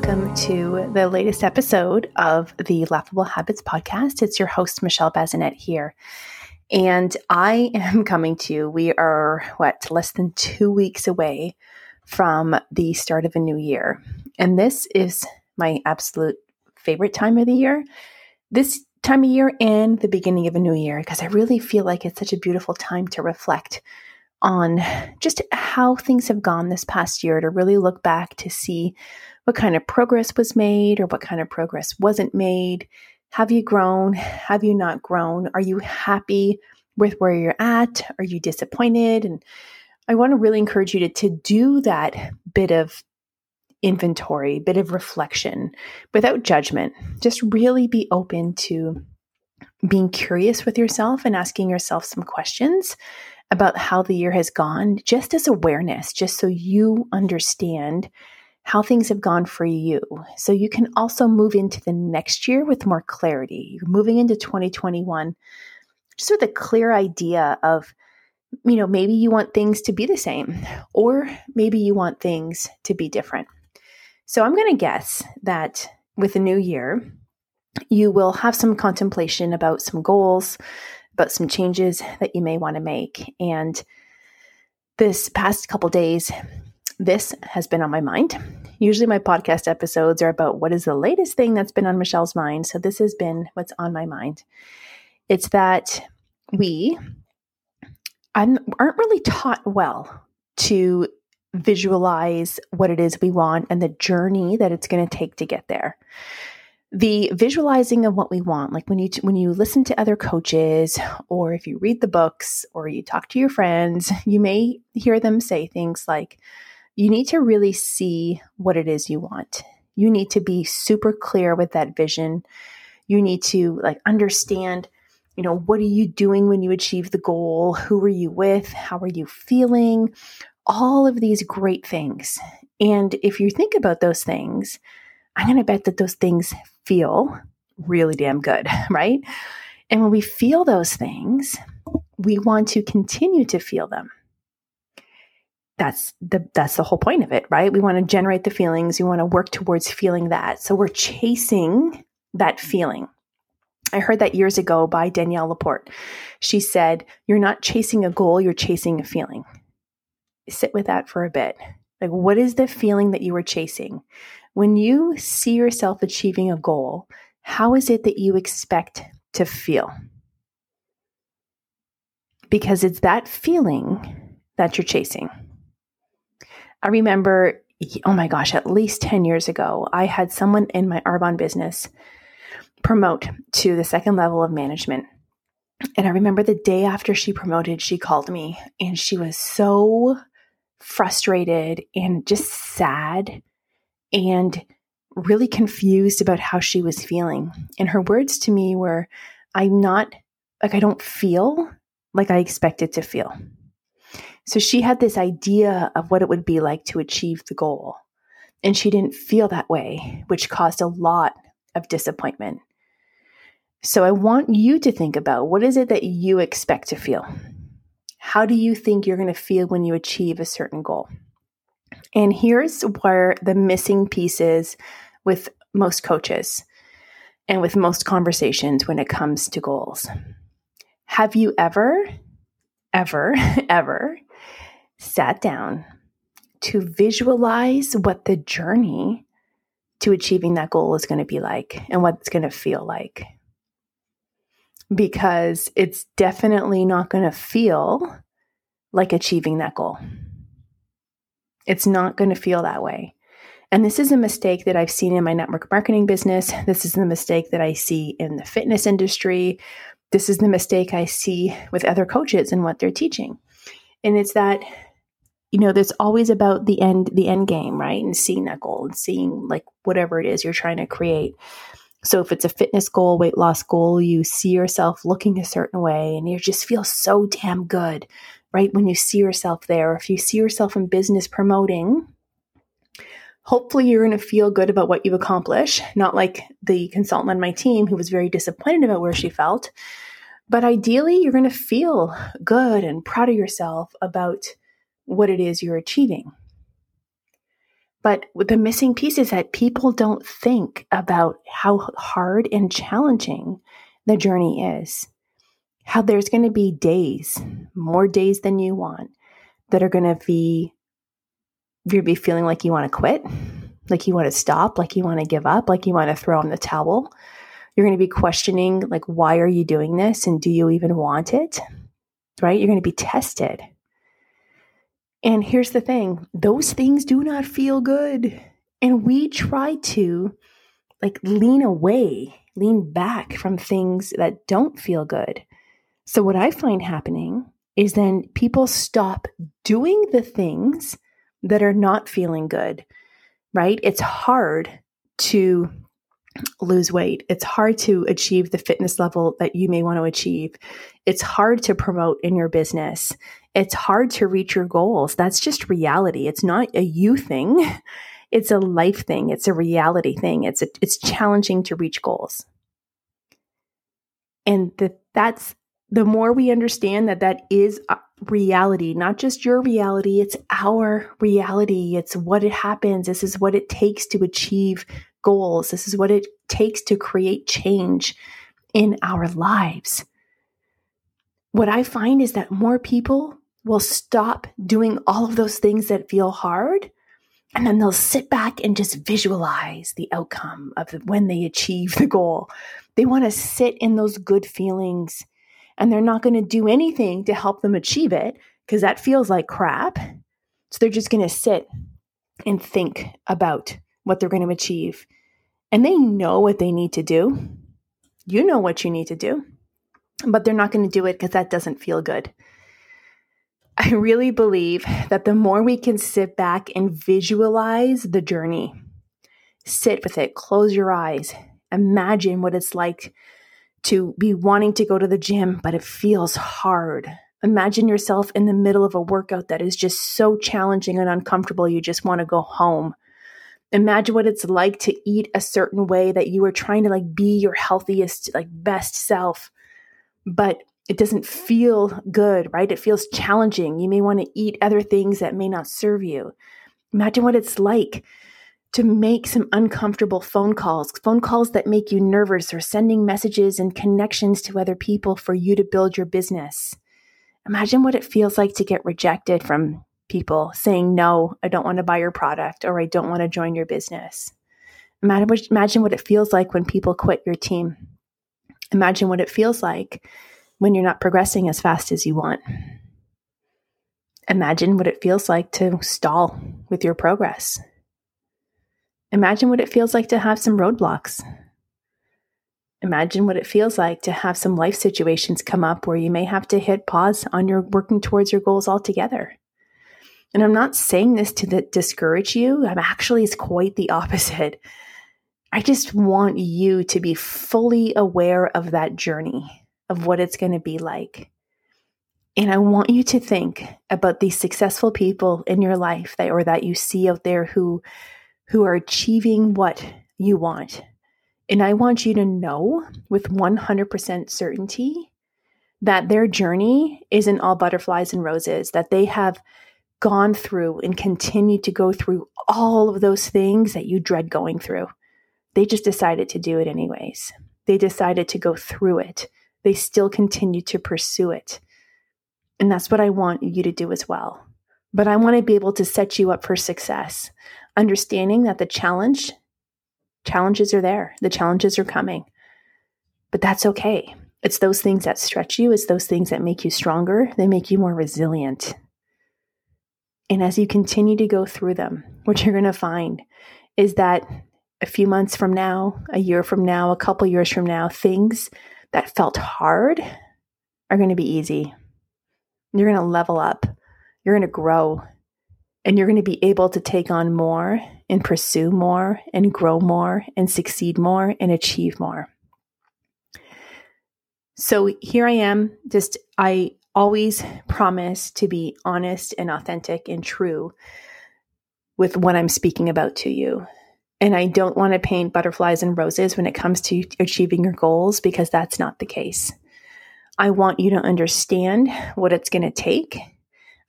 Welcome to the latest episode of the Laughable Habits podcast. It's your host, Michelle Bazinet here. And I am coming to you. We are, what, less than two weeks away from the start of a new year. And this is my absolute favorite time of the year. This time of year and the beginning of a new year, because I really feel like it's such a beautiful time to reflect on just how things have gone this past year to really look back to see what kind of progress was made or what kind of progress wasn't made. Have you grown? Have you not grown? Are you happy with where you're at? Are you disappointed? And I want to really encourage you to, to do that bit of inventory, bit of reflection without judgment. Just really be open to being curious with yourself and asking yourself some questions about how the year has gone, just as awareness, just so you understand how things have gone for you. So you can also move into the next year with more clarity. You're moving into 2021 just with a clear idea of, you know, maybe you want things to be the same, or maybe you want things to be different. So I'm going to guess that with a new year, you will have some contemplation about some goals, about some changes that you may want to make. And this past couple days, this has been on my mind. Usually, my podcast episodes are about what is the latest thing that's been on Michelle's mind. So, this has been what's on my mind. It's that we aren't really taught well to visualize what it is we want and the journey that it's going to take to get there the visualizing of what we want like when you when you listen to other coaches or if you read the books or you talk to your friends you may hear them say things like you need to really see what it is you want. You need to be super clear with that vision. You need to like understand you know what are you doing when you achieve the goal? Who are you with? How are you feeling? All of these great things. And if you think about those things i'm going to bet that those things feel really damn good, right? And when we feel those things, we want to continue to feel them. That's the that's the whole point of it, right? We want to generate the feelings, we want to work towards feeling that. So we're chasing that feeling. I heard that years ago by Danielle Laporte. She said, You're not chasing a goal, you're chasing a feeling. Sit with that for a bit. Like, what is the feeling that you are chasing? When you see yourself achieving a goal, how is it that you expect to feel? Because it's that feeling that you're chasing. I remember, oh my gosh, at least 10 years ago, I had someone in my Arbonne business promote to the second level of management. And I remember the day after she promoted, she called me and she was so frustrated and just sad and really confused about how she was feeling. And her words to me were, I'm not, like, I don't feel like I expected to feel. So she had this idea of what it would be like to achieve the goal. And she didn't feel that way, which caused a lot of disappointment. So I want you to think about what is it that you expect to feel? How do you think you're going to feel when you achieve a certain goal? And here's where the missing piece is with most coaches and with most conversations when it comes to goals. Have you ever, ever, ever sat down to visualize what the journey to achieving that goal is going to be like and what it's going to feel like? Because it's definitely not going to feel like achieving that goal. It's not going to feel that way. And this is a mistake that I've seen in my network marketing business. This is the mistake that I see in the fitness industry. This is the mistake I see with other coaches and what they're teaching. And it's that you know, there's always about the end the end game, right? And seeing that goal and seeing like whatever it is you're trying to create. So if it's a fitness goal, weight loss goal, you see yourself looking a certain way and you just feel so damn good right? When you see yourself there, if you see yourself in business promoting, hopefully you're going to feel good about what you've accomplished, not like the consultant on my team who was very disappointed about where she felt. But ideally, you're going to feel good and proud of yourself about what it is you're achieving. But the missing piece is that people don't think about how hard and challenging the journey is. How there's going to be days, more days than you want, that are going to be, you'll be feeling like you want to quit, like you want to stop, like you want to give up, like you want to throw in the towel. You're going to be questioning, like, why are you doing this? And do you even want it? Right? You're going to be tested. And here's the thing those things do not feel good. And we try to like lean away, lean back from things that don't feel good. So, what I find happening is then people stop doing the things that are not feeling good, right? It's hard to lose weight. It's hard to achieve the fitness level that you may want to achieve. It's hard to promote in your business. It's hard to reach your goals. That's just reality. It's not a you thing. It's a life thing. It's a reality thing. It's a, it's challenging to reach goals. And the, that's the more we understand that that is reality, not just your reality, it's our reality. It's what it happens. This is what it takes to achieve goals. This is what it takes to create change in our lives. What I find is that more people will stop doing all of those things that feel hard and then they'll sit back and just visualize the outcome of when they achieve the goal. They want to sit in those good feelings and they're not going to do anything to help them achieve it because that feels like crap. So they're just going to sit and think about what they're going to achieve. And they know what they need to do. You know what you need to do, but they're not going to do it because that doesn't feel good. I really believe that the more we can sit back and visualize the journey, sit with it, close your eyes, imagine what it's like to be wanting to go to the gym, but it feels hard. Imagine yourself in the middle of a workout that is just so challenging and uncomfortable, you just want to go home. Imagine what it's like to eat a certain way that you are trying to like be your healthiest, like best self, but it doesn't feel good, right? It feels challenging. You may want to eat other things that may not serve you. Imagine what it's like to make some uncomfortable phone calls, phone calls that make you nervous, or sending messages and connections to other people for you to build your business. Imagine what it feels like to get rejected from people saying, No, I don't want to buy your product, or I don't want to join your business. Imagine what it feels like when people quit your team. Imagine what it feels like when you're not progressing as fast as you want. Imagine what it feels like to stall with your progress. Imagine what it feels like to have some roadblocks. Imagine what it feels like to have some life situations come up where you may have to hit pause on your working towards your goals altogether. And I'm not saying this to discourage you. I'm actually, it's quite the opposite. I just want you to be fully aware of that journey of what it's going to be like. And I want you to think about these successful people in your life that or that you see out there who who are achieving what you want. And I want you to know with 100% certainty that their journey isn't all butterflies and roses, that they have gone through and continue to go through all of those things that you dread going through. They just decided to do it anyways. They decided to go through it they still continue to pursue it. And that's what I want you to do as well. But I want to be able to set you up for success, understanding that the challenge, challenges are there, the challenges are coming. But that's okay. It's those things that stretch you, it's those things that make you stronger, they make you more resilient. And as you continue to go through them, what you're going to find is that a few months from now, a year from now, a couple years from now, things that felt hard are going to be easy. You're going to level up, you're going to grow, and you're going to be able to take on more and pursue more and grow more and succeed more and achieve more. So here I am, just I always promise to be honest and authentic and true with what I'm speaking about to you. And I don't want to paint butterflies and roses when it comes to achieving your goals because that's not the case. I want you to understand what it's going to take.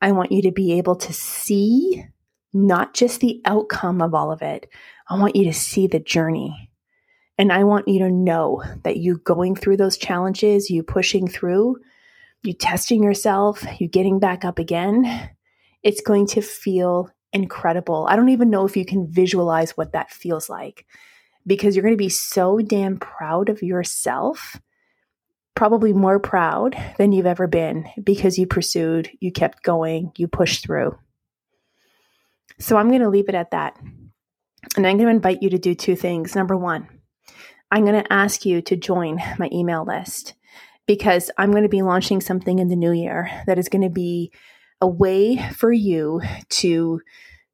I want you to be able to see not just the outcome of all of it. I want you to see the journey. And I want you to know that you going through those challenges, you pushing through, you testing yourself, you getting back up again, it's going to feel incredible. I don't even know if you can visualize what that feels like because you're going to be so damn proud of yourself, probably more proud than you've ever been because you pursued, you kept going, you pushed through. So I'm going to leave it at that. And I'm going to invite you to do two things. Number one, I'm going to ask you to join my email list because I'm going to be launching something in the new year that is going to be a way for you to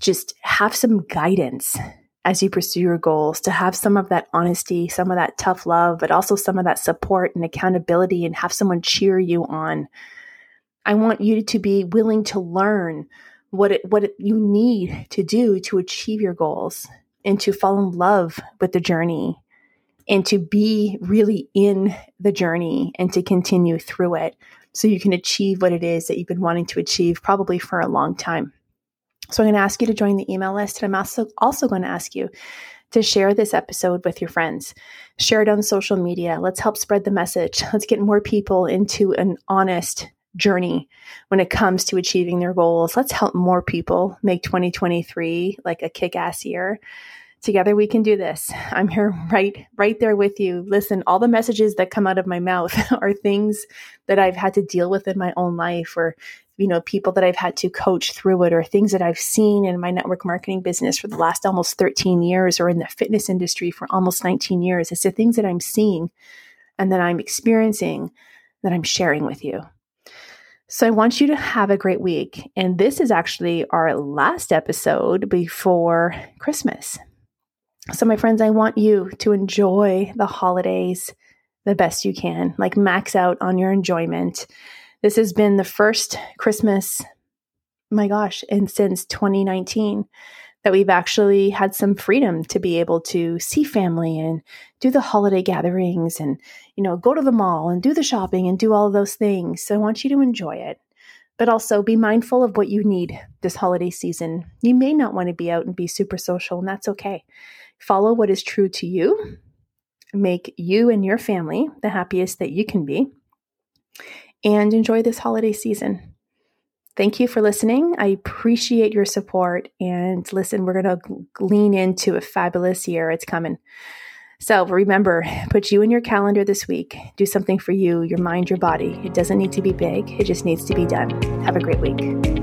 just have some guidance as you pursue your goals, to have some of that honesty, some of that tough love, but also some of that support and accountability and have someone cheer you on. I want you to be willing to learn what it, what it, you need to do to achieve your goals and to fall in love with the journey and to be really in the journey and to continue through it so you can achieve what it is that you've been wanting to achieve probably for a long time. So I'm going to ask you to join the email list and I'm also also going to ask you to share this episode with your friends. Share it on social media. Let's help spread the message. Let's get more people into an honest journey when it comes to achieving their goals. Let's help more people make 2023 like a kick-ass year together we can do this i'm here right right there with you listen all the messages that come out of my mouth are things that i've had to deal with in my own life or you know people that i've had to coach through it or things that i've seen in my network marketing business for the last almost 13 years or in the fitness industry for almost 19 years it's the things that i'm seeing and that i'm experiencing that i'm sharing with you so, I want you to have a great week. And this is actually our last episode before Christmas. So, my friends, I want you to enjoy the holidays the best you can, like max out on your enjoyment. This has been the first Christmas, my gosh, and since 2019 that we've actually had some freedom to be able to see family and do the holiday gatherings and, you know, go to the mall and do the shopping and do all those things. So I want you to enjoy it, but also be mindful of what you need this holiday season. You may not want to be out and be super social, and that's okay. Follow what is true to you, make you and your family the happiest that you can be, and enjoy this holiday season. Thank you for listening. I appreciate your support. And listen, we're going to lean into a fabulous year. It's coming. So remember, put you in your calendar this week. Do something for you, your mind, your body. It doesn't need to be big, it just needs to be done. Have a great week.